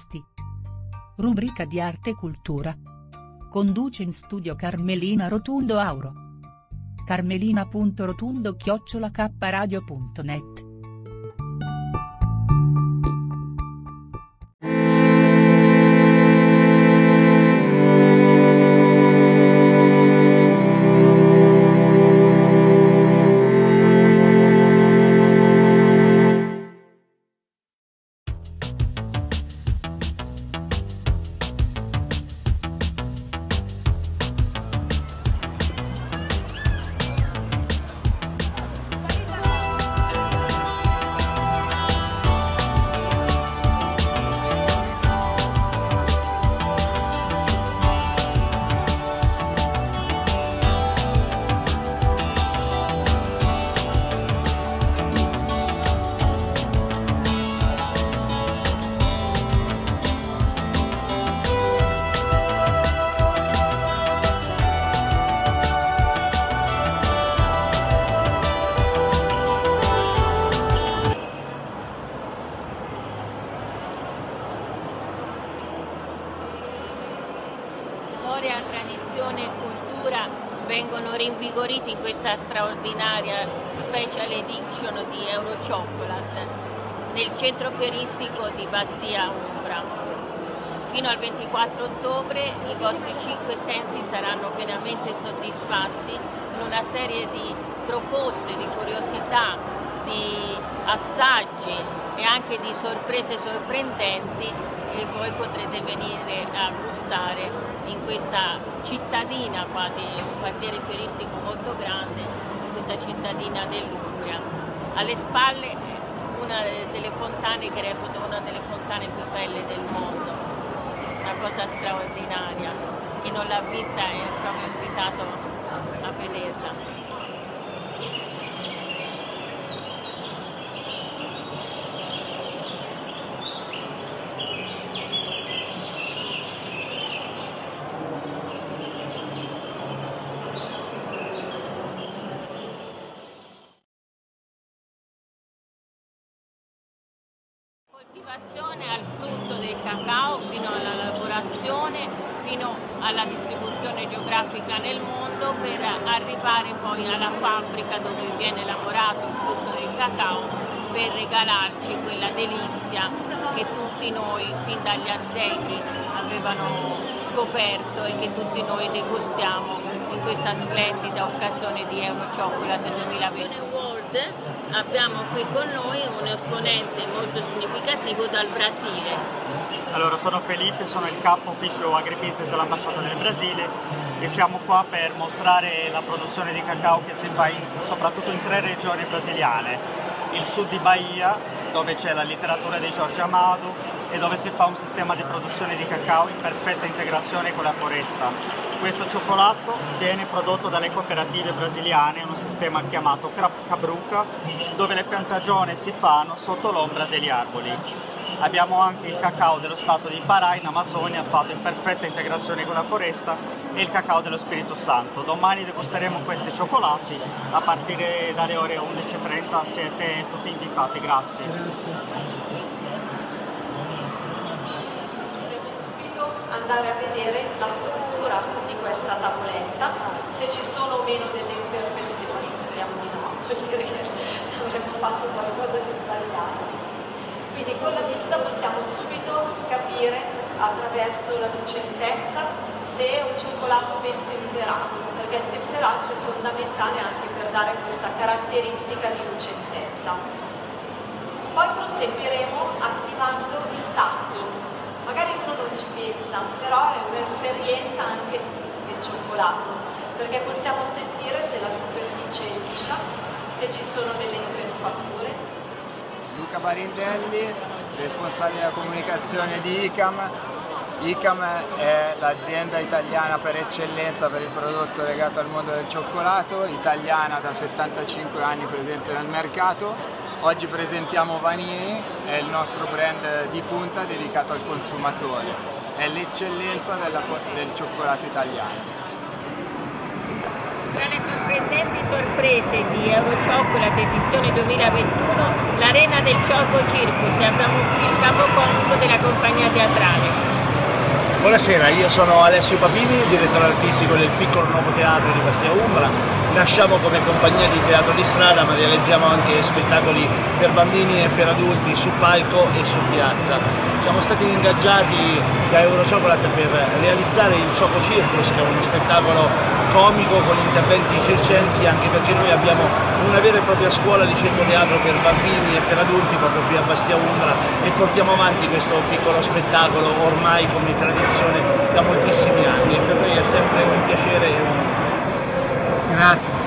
imprevisti. Rubrica di arte e cultura. Conduce in studio Carmelina Rotundo Auro. carmelina.rotundo assaggi e anche di sorprese sorprendenti e voi potrete venire a gustare in questa cittadina, quasi un quartiere fieristico molto grande, in questa cittadina dell'Umbria. Alle spalle una delle fontane che reputo una delle fontane più belle del mondo, una cosa straordinaria. Chi non l'ha vista è proprio invitato a vederla. Degustiamo in questa splendida occasione di Euro Chocolate 2020 World abbiamo qui con noi un esponente molto significativo dal Brasile. Allora, sono Felipe, sono il capo ufficio agribusiness dell'ambasciata del Brasile e siamo qua per mostrare la produzione di cacao che si fa in, soprattutto in tre regioni brasiliane. Il sud di Bahia, dove c'è la letteratura di Jorge Amado e dove si fa un sistema di produzione di cacao in perfetta integrazione con la foresta. Questo cioccolato viene prodotto dalle cooperative brasiliane in un sistema chiamato Cabruca, dove le piantagioni si fanno sotto l'ombra degli arboli. Abbiamo anche il cacao dello stato di Pará in Amazzonia fatto in perfetta integrazione con la foresta e il cacao dello Spirito Santo. Domani degusteremo questi cioccolati a partire dalle ore 11.30, siete tutti invitati, grazie. Grazie. Andare a vedere la struttura di questa tavoletta, se ci sono o meno delle imperfezioni, speriamo di no, vuol dire che avremmo fatto qualcosa di sbagliato. Quindi con la vista possiamo subito capire attraverso la lucentezza se è un cioccolato ben temperato, perché il temperaggio è fondamentale anche per dare questa caratteristica di lucentezza. Poi proseguiremo attivando il uno ci pensa, però è un'esperienza anche del cioccolato, perché possiamo sentire se la superficie è liscia, se ci sono delle increspature. Luca Barindelli, responsabile della comunicazione di ICAM. ICAM è l'azienda italiana per eccellenza per il prodotto legato al mondo del cioccolato, italiana da 75 anni presente nel mercato. Oggi presentiamo Vanini, è il nostro brand di punta dedicato al consumatore, è l'eccellenza del cioccolato italiano. Tra le sorprendenti sorprese di Eurochocolate edizione 2021, l'Arena del Ciocco Circus abbiamo qui il capocomico della compagnia teatrale. Buonasera, io sono Alessio Papini, direttore artistico del piccolo nuovo teatro di Bastia Umbra. Nasciamo come compagnia di teatro di strada ma realizziamo anche spettacoli per bambini e per adulti su palco e su piazza. Siamo stati ingaggiati da Eurochocolate per realizzare il Choco Circus che è uno spettacolo comico con interventi circensi anche perché noi abbiamo una vera e propria scuola di centro teatro per bambini e per adulti proprio qui a Bastia Umbra e portiamo avanti questo piccolo spettacolo ormai come tradizione da moltissimi anni e per noi è sempre un piacere e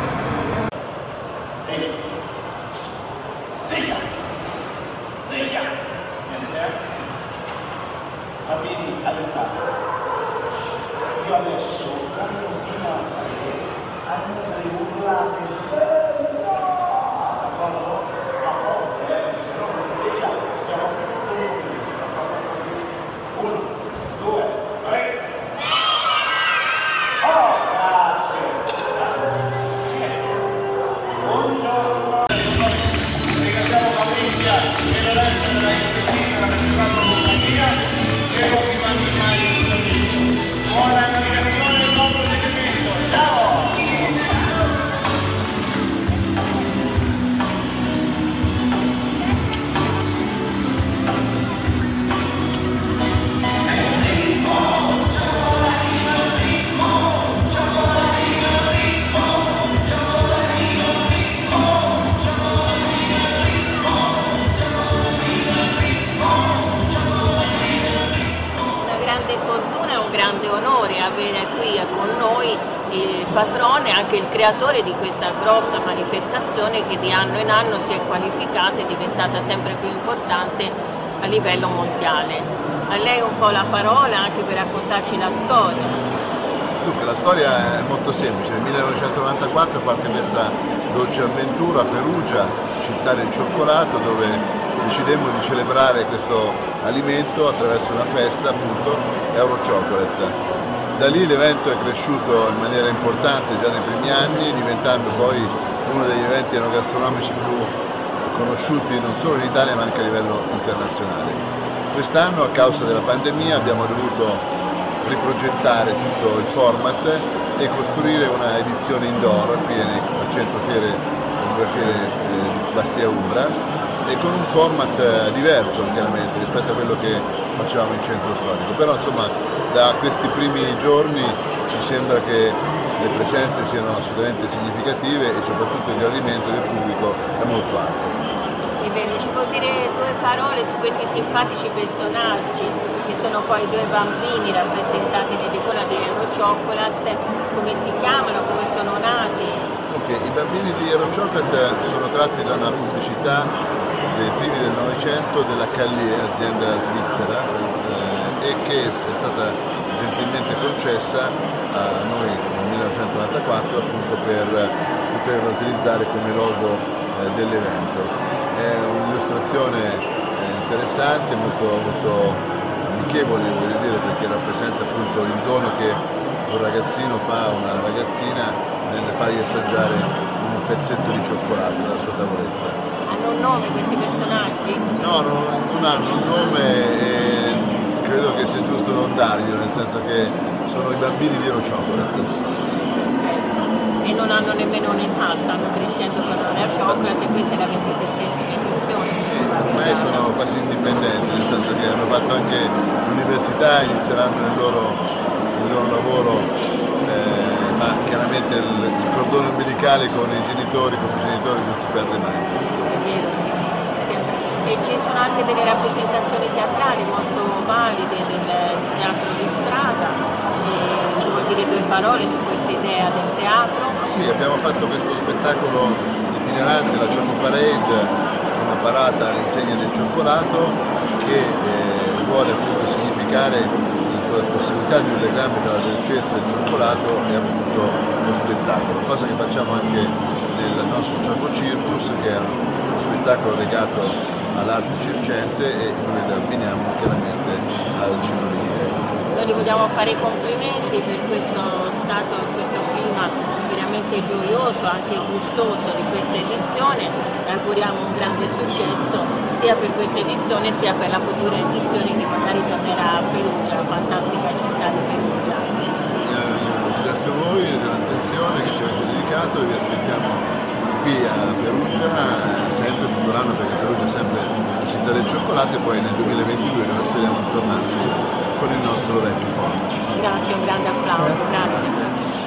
si è qualificata e diventata sempre più importante a livello mondiale. A lei un po' la parola anche per raccontarci la storia. Dunque, la storia è molto semplice, nel 1994 parte questa dolce avventura a Perugia, città del cioccolato, dove decidemmo di celebrare questo alimento attraverso una festa, appunto, Euro Chocolate. Da lì l'evento è cresciuto in maniera importante già nei primi anni, diventando poi uno degli eventi enogastronomici più conosciuti non solo in Italia ma anche a livello internazionale. Quest'anno a causa della pandemia abbiamo dovuto riprogettare tutto il format e costruire una edizione indoor qui al centro fiere, fiere eh, Bastia Umbra e con un format eh, diverso chiaramente rispetto a quello che facevamo in centro storico. Però insomma da questi primi giorni ci sembra che le presenze siano assolutamente significative e soprattutto il gradimento del pubblico è molto alto. Vero, ci vuol dire due parole su questi simpatici personaggi che sono poi due bambini rappresentati nell'icona di Euro Chocolate, come si chiamano, come sono nati? Ok, i bambini di Euro Chocolate sono tratti da una pubblicità dei primi del Novecento della Callier, azienda svizzera, eh, e che è stata gentilmente concessa a noi nel 1994 appunto per poterla utilizzare come logo eh, dell'evento. È un'illustrazione eh, interessante, molto, molto amichevole voglio dire perché rappresenta appunto il dono che un ragazzino fa a una ragazzina nel fargli assaggiare un pezzetto di cioccolato dalla sua tavoletta. Hanno un nome questi personaggi? No, non, non hanno un nome e credo che sia giusto non darglielo, nel senso che sono i bambini di Ero Chocolate. E non hanno nemmeno un'età, stanno crescendo con Air Chocolate e questa è la 27esima edizione. Sì, ormai sono quasi indipendenti, nel senso che hanno fatto anche l'università, inizieranno il loro, il loro lavoro, eh, ma chiaramente il, il cordone umbilicale con i genitori, con i genitori non si perde mai. È vero, sì, sempre. E ci sono anche delle rappresentazioni teatrali molto valide del teatro di strada, e ci vuol dire due parole su questa idea del teatro? Sì, abbiamo fatto questo spettacolo itinerante, la Choco Parade, una parata all'insegna del cioccolato che eh, vuole appunto significare la possibilità di un legame tra la dolcezza e il cioccolato e appunto lo spettacolo, cosa che facciamo anche nel nostro Choco Circus che è uno spettacolo legato all'arte circense e noi lo abbiniamo chiaramente al cinema Noi vi vogliamo fare i complimenti per questo stato, questo clima veramente gioioso, anche gustoso di questa edizione e auguriamo un grande successo sia per questa edizione sia per la futura edizione che magari tornerà a Perugia, la fantastica città di Perugia. Grazie a voi dell'attenzione che ci avete dedicato e vi aspettiamo qui a Perugia sempre tutto l'anno perché Perugia è sempre la città del cioccolato e poi nel 2022 dove speriamo di tornarci con il nostro vecchio forno. Grazie, un grande applauso, grazie. grazie.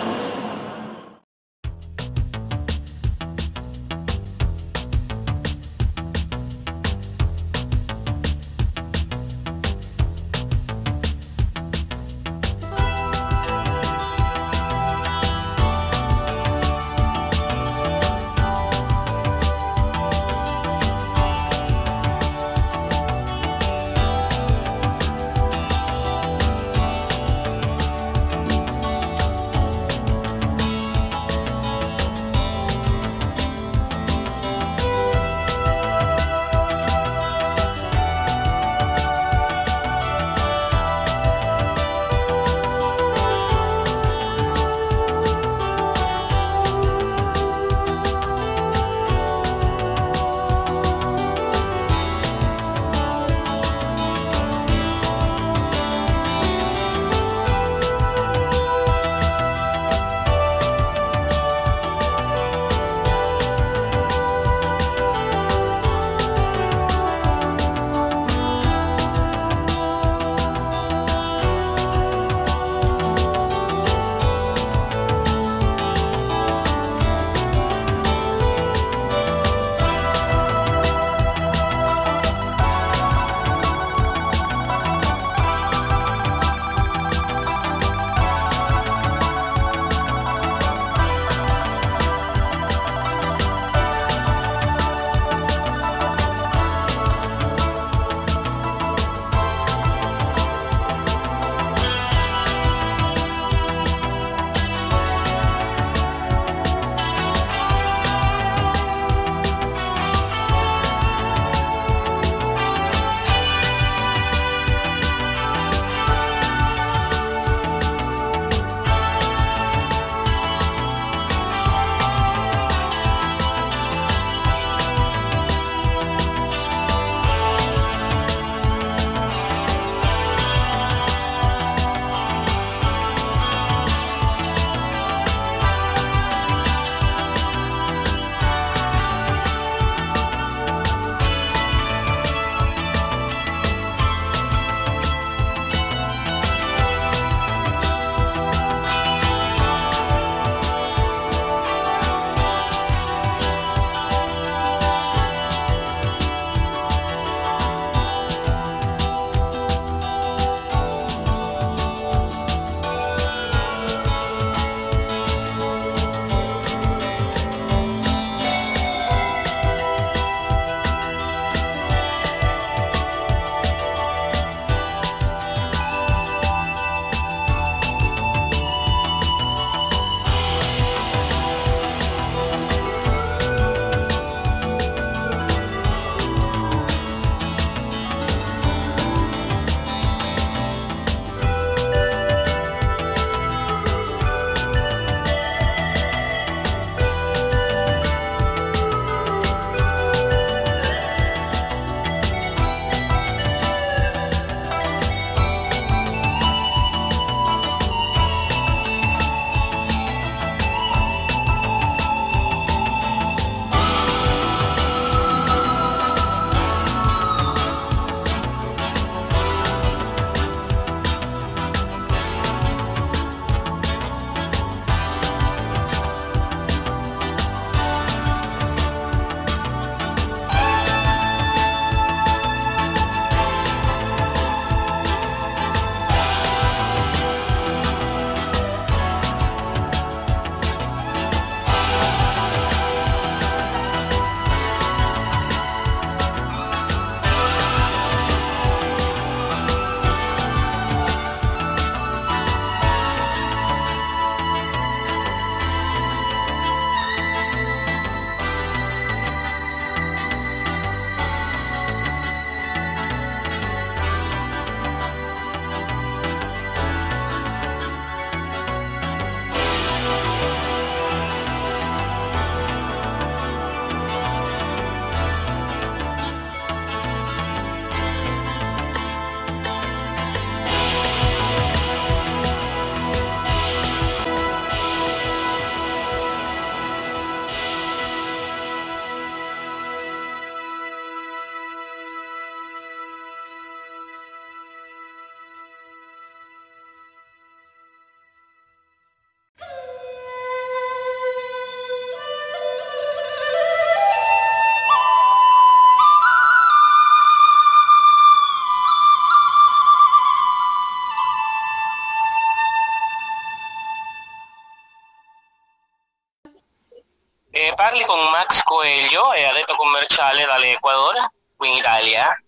Coelho, è addetto commerciale dall'Ecuador, qui in Italia.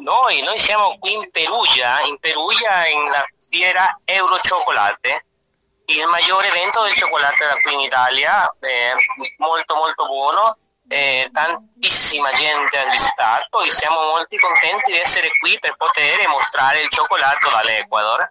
Noi, noi siamo qui in Perugia, in Perugia in la fiera Eurociocolate, il maggiore evento del cioccolato da qui in Italia, è molto molto buono, eh, tantissima gente ha visitato e siamo molto contenti di essere qui per poter mostrare il cioccolato dall'Ecuador.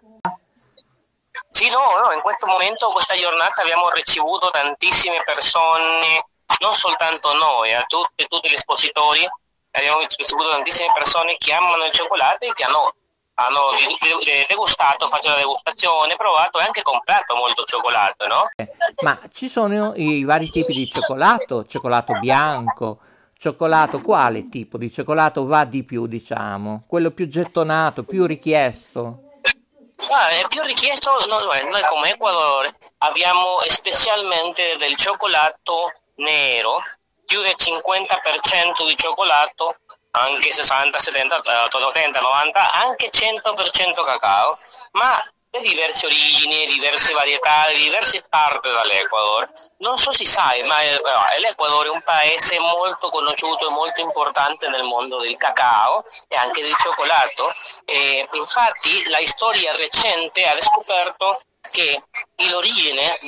Sì, no, no, in questo momento, questa giornata abbiamo ricevuto tantissime persone, non soltanto noi, a tutti, tutti gli espositori, abbiamo ricevuto tantissime persone che amano il cioccolato e che hanno, hanno degustato, fatto la degustazione, provato e anche comprato molto cioccolato, no? Ma ci sono i vari tipi di cioccolato, cioccolato bianco, cioccolato, quale tipo di cioccolato va di più, diciamo? Quello più gettonato, più richiesto? Ah, è più richiesto, noi, noi come Ecuador abbiamo specialmente del cioccolato nero, più del 50% di cioccolato, anche 60, 70, 80, 90, anche 100% cacao, ma di diverse origini, diverse varietà, diverse parti dall'Ecuador. Non so se sai, ma eh, l'Ecuador è un paese molto conosciuto e molto importante nel mondo del cacao e anche del cioccolato. E infatti la storia recente ha scoperto che l'origine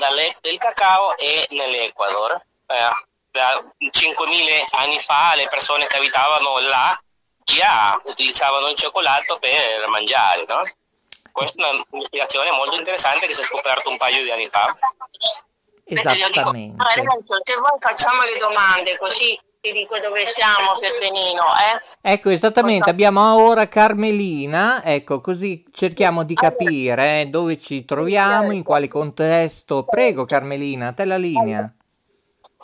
del cacao è nell'Ecuador. Eh, da 5.000 anni fa le persone che abitavano là già utilizzavano il cioccolato per mangiare, no? Questa è un'ispirazione molto interessante che si è scoperto un paio di anni fa. Esattamente. Dico, se voi facciamo le domande così ti dico dove siamo per Benino, eh? Ecco, esattamente, abbiamo ora Carmelina, ecco, così cerchiamo di capire eh, dove ci troviamo, in quale contesto. Prego Carmelina, te la linea.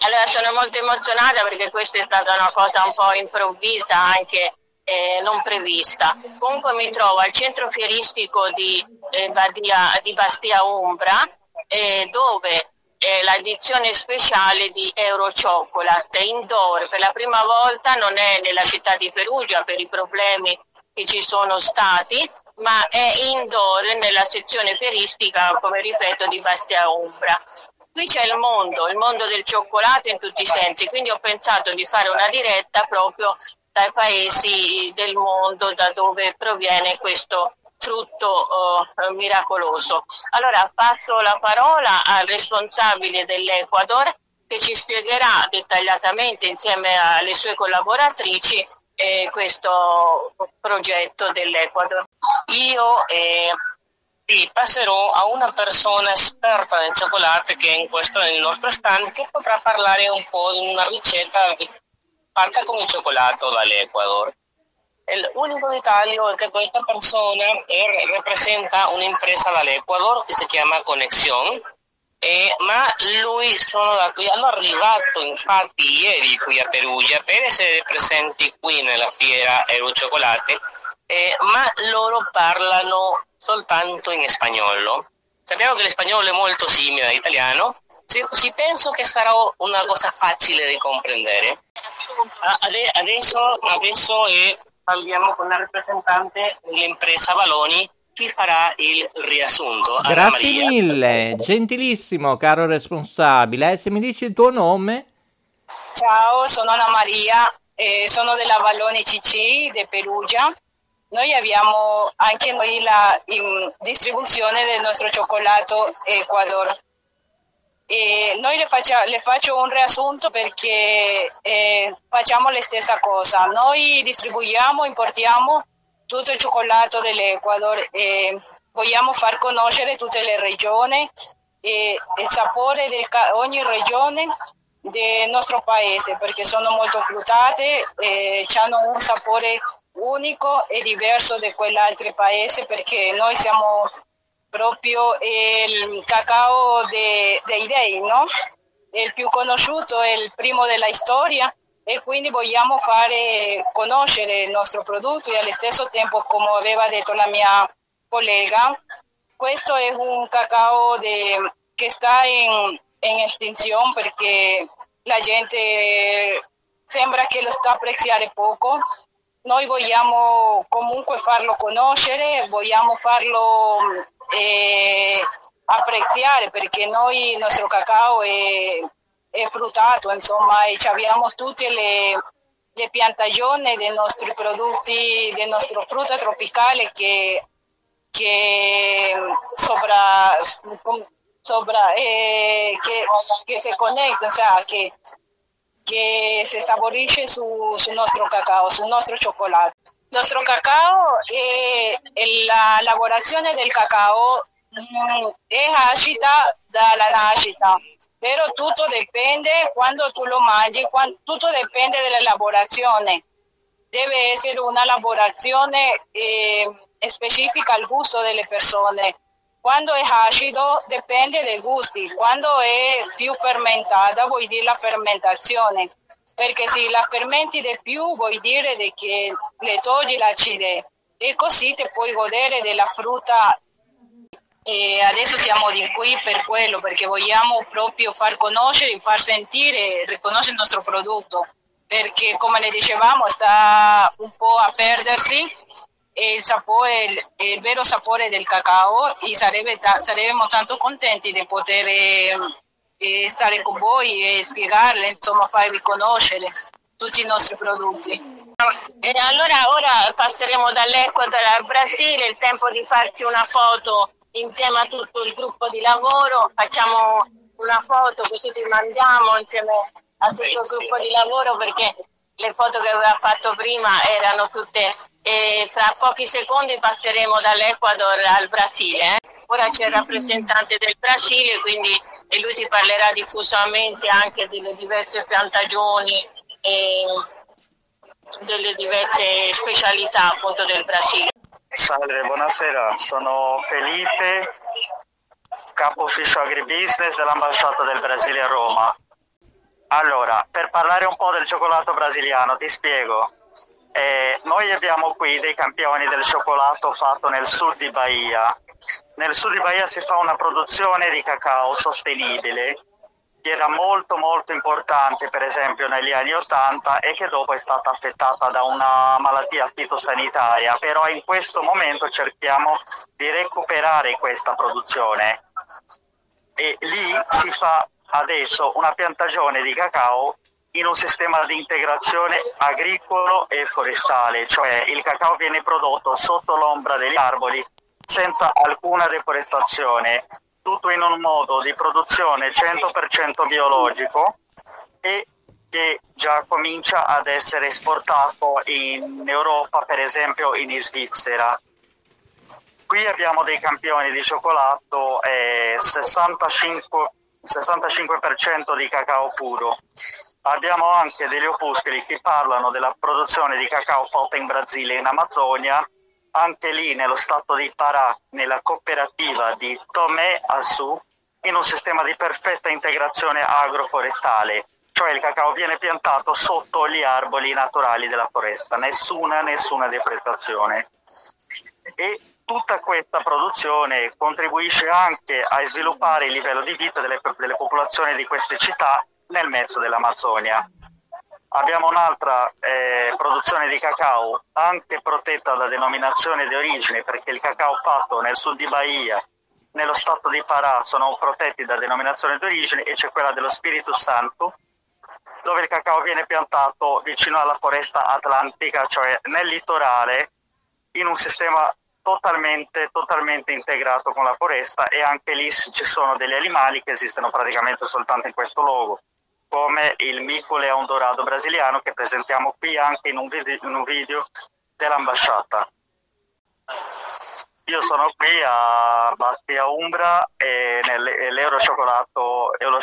Allora sono molto emozionata perché questa è stata una cosa un po' improvvisa anche eh, non prevista. Comunque mi trovo al centro fieristico di, eh, Badia, di Bastia Umbra eh, dove è l'edizione speciale di Euro Chocolate indoor per la prima volta non è nella città di Perugia per i problemi che ci sono stati ma è indoor nella sezione fieristica come ripeto di Bastia Umbra qui c'è il mondo, il mondo del cioccolato in tutti i sensi, quindi ho pensato di fare una diretta proprio dai paesi del mondo da dove proviene questo frutto oh, miracoloso. Allora passo la parola al responsabile dell'Ecuador che ci spiegherà dettagliatamente insieme alle sue collaboratrici eh, questo progetto dell'Ecuador. Io eh, sì, passerò a una persona esperta nel cioccolato che è in questo nel nostro stand che potrà parlare un po' di una ricetta fatta con il cioccolato dall'Ecuador. L'unico dettaglio è che questa persona è, rappresenta un'impresa dall'Ecuador che si chiama Conexion, eh, ma lui sono da qui, hanno arrivato infatti ieri qui a Perugia per essere presenti qui nella fiera Eru Cioccolate eh, ma loro parlano soltanto in spagnolo. Sappiamo che l'espagnolo è molto simile all'italiano, sì, sì, penso che sarà una cosa facile di comprendere. Adesso, adesso eh, parliamo con la rappresentante dell'impresa Valoni chi farà il riassunto. Grazie mille, gentilissimo caro responsabile. Eh, se mi dici il tuo nome? Ciao, sono Anna Maria, eh, sono della Valoni CC di Perugia noi abbiamo anche noi la distribuzione del nostro cioccolato Ecuador. E noi le, faccia, le, faccio un riassunto perché eh, facciamo la stessa cosa. Noi distribuiamo, importiamo tutto il cioccolato dell'Ecuador e vogliamo far conoscere tutte le regioni e il sapore di ogni regione del nostro paese perché sono molto fruttate e hanno un sapore unico e diverso da quell'altro paese perché noi siamo proprio il cacao de, dei dei, no? il più conosciuto, il primo della storia e quindi vogliamo fare conoscere il nostro prodotto e allo stesso tempo, come aveva detto la mia collega, questo è un cacao de, che sta in, in estinzione perché la gente sembra che lo sta apprezzare poco noi vogliamo comunque farlo conoscere, vogliamo farlo eh, apprezzare perché noi il nostro cacao è, è fruttato, insomma, e abbiamo tutte le, le piantagioni dei nostri prodotti, del nostro frutta tropicale che, che sopra, sopra eh, che, che si connette, cioè, che, che si saborisce su, sul nostro cacao, sul nostro cioccolato. Il nostro cacao e la lavorazione del cacao mm, è agita dalla nascita, però tutto dipende quando tu lo mangi, quando, tutto dipende dalla lavorazione. Deve essere una lavorazione eh, specifica al gusto delle persone. Quando è acido dipende dai gusti, quando è più fermentata vuol dire la fermentazione, perché se la fermenti di più vuol dire che le togli l'acidità e così ti puoi godere della frutta. E adesso siamo di qui per quello, perché vogliamo proprio far conoscere, far sentire riconoscere il nostro prodotto, perché come le dicevamo sta un po' a perdersi il, sapore, il, vero sapore del cacao e sarebbe ta- saremmo tanto contenti di poter eh, stare con voi e spiegarle, insomma farvi conoscere tutti i nostri prodotti. E allora ora passeremo dall'Ecuador al Brasile, il tempo di farci una foto insieme a tutto il gruppo di lavoro, facciamo una foto così ti mandiamo insieme a tutto il gruppo di lavoro perché le foto che aveva fatto prima erano tutte e fra pochi secondi passeremo dall'Ecuador al Brasile. Eh? Ora c'è il rappresentante del Brasile, quindi e lui ti parlerà diffusamente anche delle diverse piantagioni e delle diverse specialità appunto del Brasile. Salve, buonasera, sono Felipe, capo ufficio agribusiness dell'ambasciata del Brasile a Roma. Allora, per parlare un po' del cioccolato brasiliano, ti spiego. Eh, noi abbiamo qui dei campioni del cioccolato fatto nel sud di Bahia. Nel sud di Bahia si fa una produzione di cacao sostenibile che era molto molto importante per esempio negli anni 80 e che dopo è stata affettata da una malattia fitosanitaria, però in questo momento cerchiamo di recuperare questa produzione e lì si fa adesso una piantagione di cacao in un sistema di integrazione agricolo e forestale, cioè il cacao viene prodotto sotto l'ombra degli arboli senza alcuna deforestazione, tutto in un modo di produzione 100% biologico e che già comincia ad essere esportato in Europa, per esempio in Svizzera. Qui abbiamo dei campioni di cioccolato, eh, 65 65% di cacao puro. Abbiamo anche degli opuscoli che parlano della produzione di cacao fatta in Brasile e in Amazzonia, anche lì nello stato di Pará, nella cooperativa di Tomé Açu, in un sistema di perfetta integrazione agroforestale, cioè il cacao viene piantato sotto gli arboli naturali della foresta, nessuna, nessuna deforestazione. E tutta questa produzione contribuisce anche a sviluppare il livello di vita delle, delle popolazioni di queste città nel mezzo dell'Amazzonia. Abbiamo un'altra eh, produzione di cacao anche protetta da denominazione di origine perché il cacao fatto nel sud di Bahia, nello stato di Pará sono protetti da denominazione di origine e c'è quella dello Spirito Santo dove il cacao viene piantato vicino alla foresta atlantica, cioè nel litorale in un sistema totalmente, totalmente integrato con la foresta e anche lì ci sono degli animali che esistono praticamente soltanto in questo luogo, come il mico leon dorado brasiliano che presentiamo qui anche in un video, in un video dell'ambasciata. Io sono qui a Bastia Umbra e, nel, e l'Euro Cioccolato, Euro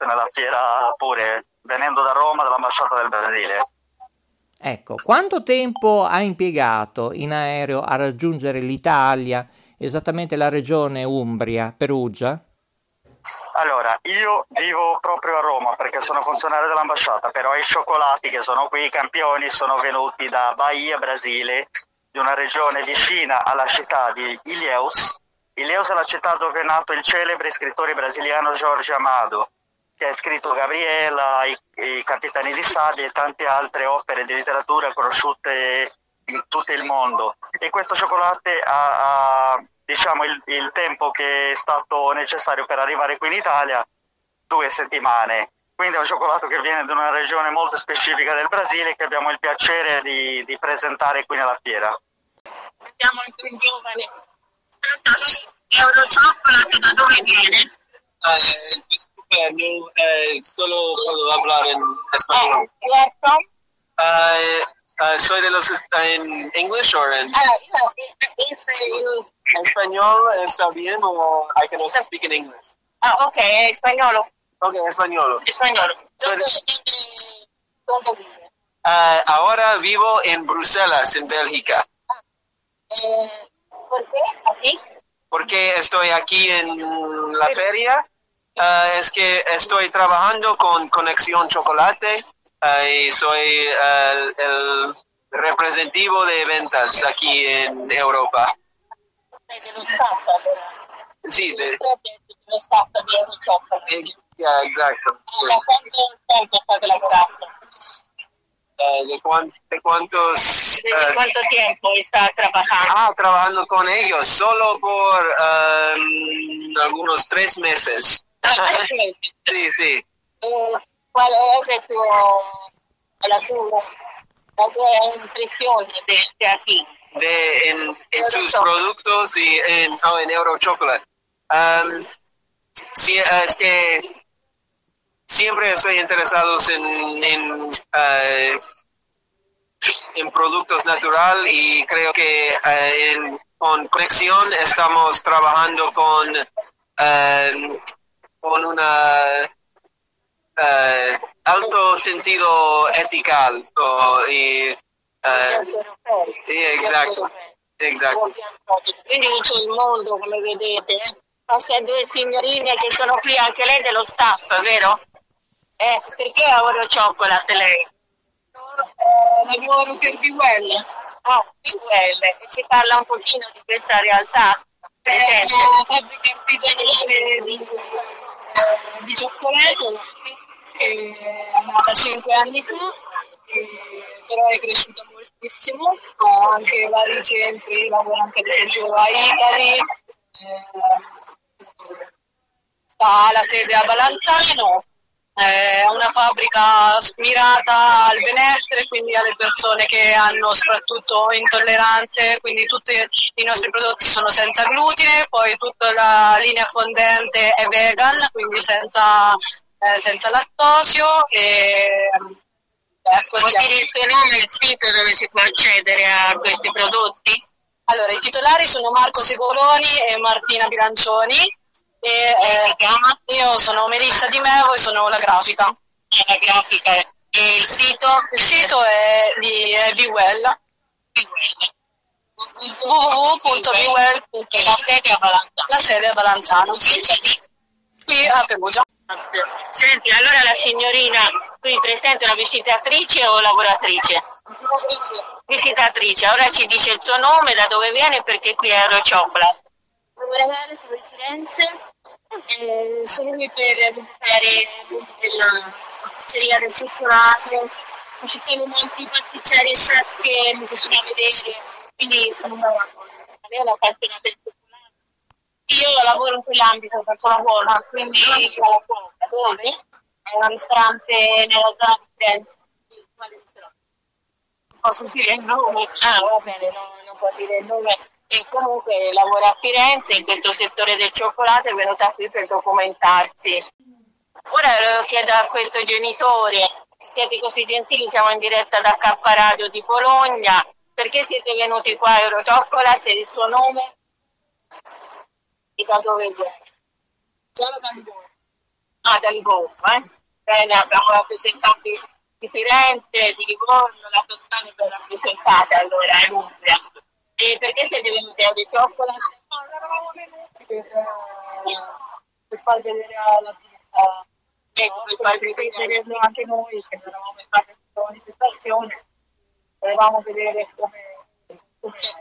nella fiera pure, venendo da Roma dall'ambasciata del Brasile. Ecco, quanto tempo ha impiegato in aereo a raggiungere l'Italia, esattamente la regione Umbria, Perugia? Allora, io vivo proprio a Roma perché sono funzionario dell'ambasciata, però i cioccolati che sono qui, i campioni, sono venuti da Bahia, Brasile, di una regione vicina alla città di Ilhéus. Ilhéus è la città dove è nato il celebre scrittore brasiliano Jorge Amado, che ha scritto Gabriela, I, I Capitani di Sabbia e tante altre opere di letteratura conosciute in tutto il mondo. E questo cioccolato ha, ha diciamo, il, il, tempo che è stato necessario per arrivare qui in Italia, due settimane. quindi è un cioccolato che viene da una regione molto specifica del Brasile che abbiamo il piacere di, di presentare qui nella fiera. Abbiamo anche un giovane. Eurochocolate da dove viene? Eh, stupendo, eh, solo puedo hablar en español. Where from? Eh, eh, soy de los en English or en Ah, no, it's you. español está bien o I can also speak in English. Ah, ok, è spagnolo. Ok, español. Spagnolo. Soy de- vive? Eh, ahora vivo en Bruselas, en Bélgica, Eh, ¿Por qué? ¿Aquí? porque estoy aquí en la feria. Eh, es que estoy trabajando con Conexión Chocolate eh, y soy eh, el representativo de ventas aquí en Europa. Sí, de, yeah, exacto. De, cuán- de cuántos... ¿Desde eh, cuánto tiempo está trabajando? ah, trabajando con ellos solo por em, algunos tres meses. sí, sí. Eh, ¿Cuál es el tu, la, tu, la tua impresione de, de aquí? de en, en sus productos y en, oh, en Euro Chocolate. Um, sí, es que siempre estoy interesado en, en, eh, en productos natural y creo que eh, en- con Conexión estamos trabajando con, con una eh, alto sentido ético o- y eh, sì, esatto, esatto. Quindi in tutto il mondo, come vedete, queste due signorine che sono qui, anche lei dello staff, vero? Eh, perché Oro Chocolate lei? lavoro per Biwell. Ah, e ci parla un pochino di questa realtà presente. Una fabbrica artigianale di, di cioccolato che è nata 5 anni fa, però è cresciuta moltissimo, ha anche vari centri, lavora anche esempio a Italy, eh, sta la sede a Balanzano, è una fabbrica mirata al benessere, quindi alle persone che hanno soprattutto intolleranze, quindi tutti i nostri prodotti sono senza glutine, poi tutta la linea fondente è vegan, quindi senza, eh, senza lattosio e ecco, Vuoi dire il suo nome e il sito dove si può accedere a questi prodotti? Allora, i titolari sono Marco Segoloni e Martina Bilancioni. E, eh, chiama? Io sono Melissa Di Mevo e sono la grafica. la grafica. E il sito? Il sito è di è Bewell. www.bewell.it La sede a Balanzano. La sede a Balanzano. Qui a Perugia. Senti, allora la signorina qui presente è una visitatrice o lavoratrice? Visitatrice. Visitatrice, ora ci dice il tuo nome, da dove viene e perché qui è Euro Chocolate. lavorare su Firenze eh, qui per visitare la pasticceria del cioccolato ci sono molti pasticceri e chef che mi piacciono vedere quindi sono è una appassionata del cioccolato. Io lavoro in quell'ambito, faccio la cuoca, quindi la cuoca. Dove? È un ristorante nella zona di Firenze. Quale ristorante? Posso dire il nome? Ah, va bene, no, non può dire il nome. E comunque lavora a Firenze in questo settore del cioccolato, è venuta qui per documentarsi. Ora lo chiedo a questo genitore, siete così gentili, siamo in diretta da K Radio di Bologna, perché siete venuti qua a Euro Chocolate e il suo nome? E da dove viene? Sono da Livorno. Ah, da Livorno, eh? Bene, abbiamo rappresentanti di Firenze, di Livorno, la Toscana è ben rappresentata allora, in Umbria. E perché siete venuti a Euro Chocolate? Per, per far vedere alla vita ecco, per far vedere anche noi che eravamo mai fatti questa manifestazione volevamo vedere come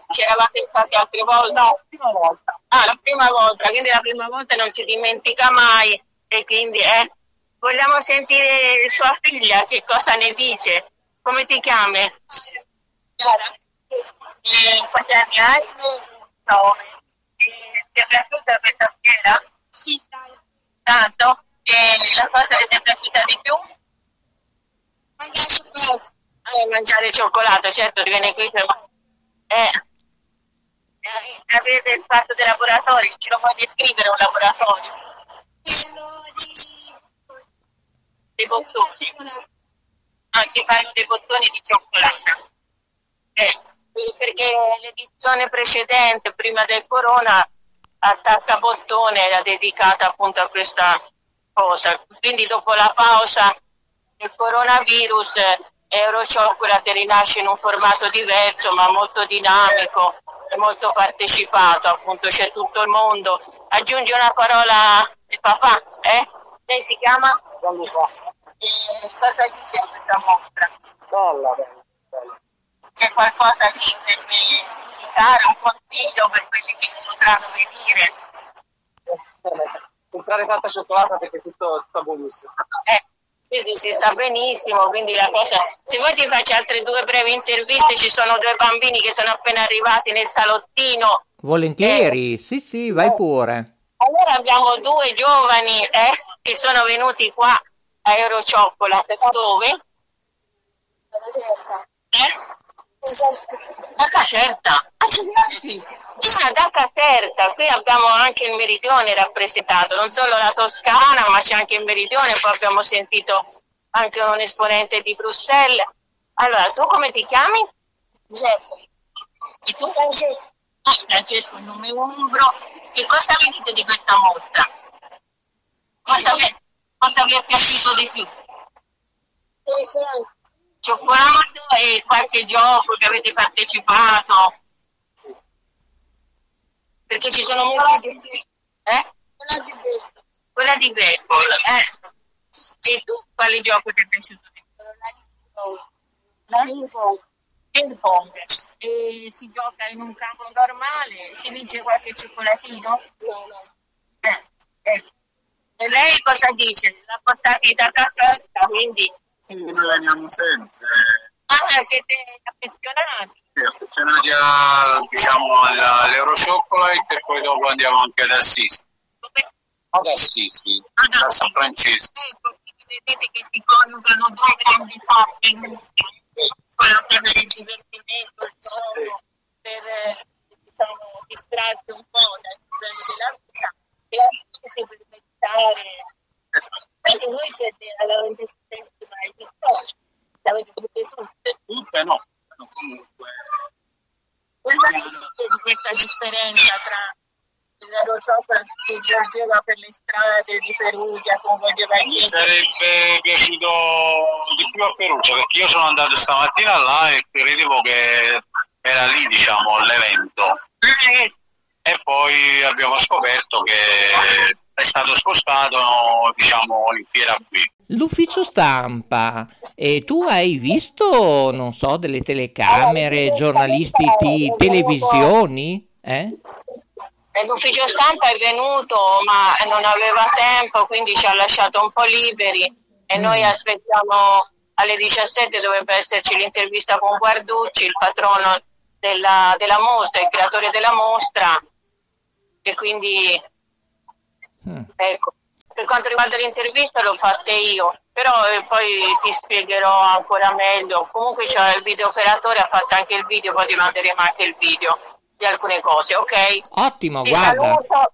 c'eravate stati altre volte? No, la prima volta. Ah, la prima volta, quindi la prima volta non si dimentica mai e quindi eh, vogliamo sentire sua figlia che cosa ne dice. Come ti chiami? Chiara. E quanti anni hai? E Ti è piaciuta questa fiera? Sì, tanto. E la cosa che ti è piaciuta di più? Mangiare cioccolato. Eh, mangiare cioccolato, certo, si viene qui per... Eh. eh. Avete fatto dei laboratori, ce lo puoi descrivere un laboratorio? Quello di... Dei bottoni. Ah, si fanno dei bottoni di cioccolato. Eh, perché l'edizione precedente, prima del corona, attacca bottone era dedicata appunto a questa cosa. Quindi dopo la pausa del coronavirus Eurochocolate rinasce in un formato diverso ma molto dinamico e molto partecipato, appunto c'è tutto il mondo. Aggiunge una parola il papà, eh? Lei si chiama? E cosa dice questa mostra? Bella, bella, bella. C'è qualcosa che potrebbe indicare, un consiglio per quelli che potranno venire? comprare tanta cioccolata perché tutto sta buonissimo. Eh, quindi si sta benissimo, quindi la cosa... Se vuoi ti faccio altre due brevi interviste, ci sono due bambini che sono appena arrivati nel salottino. Volentieri, eh, sì sì, vai pure. Allora abbiamo due giovani eh, che sono venuti qua a Eurochocolate, dove? Eh? Da Caserta. Ah, sì. Ah, da Caserta, qui abbiamo anche il meridione rappresentato, non solo la Toscana, ma c'è anche il meridione, poi abbiamo sentito anche un esponente di Bruxelles. Allora, tu come ti chiami? Giuseppe. E tu? Francesco. Ah, Francesco, il nome umbro. Che cosa vedete di questa mostra? Cosa vi, cosa vi è piaciuto di più? Cioccolato e qualche gioco che avete partecipato. Sì. Perché ci sono molti... Eh? Quella di baseball. Quella di baseball, eh. E tu quale gioco ti è piaciuto di più? La ping pong. Ping pong. E si gioca in un campo normale? Si vince qualche cioccolatino? No, no. Eh, eh. E lei cosa dice? L'ha portati da casa, quindi sì, noi veniamo sempre. Ah, siete affezionati? Sì, affezionati a, diciamo, all'Eurochocolate e poi dopo andiamo anche ad Assisi. Ad Assisi, ah, a San Francesco. Ecco, vedete che si coniugano due grandi forze in una per il divertimento, il gioco, per diciamo, distrarsi un po' dai problemi della vita e Assisi per meditare. Esatto. Anche voi siete alla ventesima edizione, l'avete tutte tutte? Tutte no, no comunque. Cosa dite di questa differenza tra l'aerosopra che giungeva per le strade di Perugia, coinvolgeva il Mi sarebbe piaciuto di più a Perugia, perché io sono andato stamattina là e credevo che era lì, diciamo, l'evento. E poi abbiamo scoperto che è stato spostato diciamo in fiera qui. L'ufficio stampa, e tu hai visto, non so, delle telecamere, giornalisti di televisioni? Eh? L'ufficio stampa è venuto ma non aveva tempo, quindi ci ha lasciato un po' liberi e mm. noi aspettiamo alle 17 dovrebbe esserci l'intervista con Guarducci, il patrono della, della mostra, il creatore della mostra e quindi Mm. Ecco. Per quanto riguarda l'intervista l'ho fatta io, però eh, poi ti spiegherò ancora meglio. Comunque c'è il video operatore, ha fatto anche il video, poi ti manderemo anche il video di alcune cose, ok? Ottimo, ti guarda. Saluto.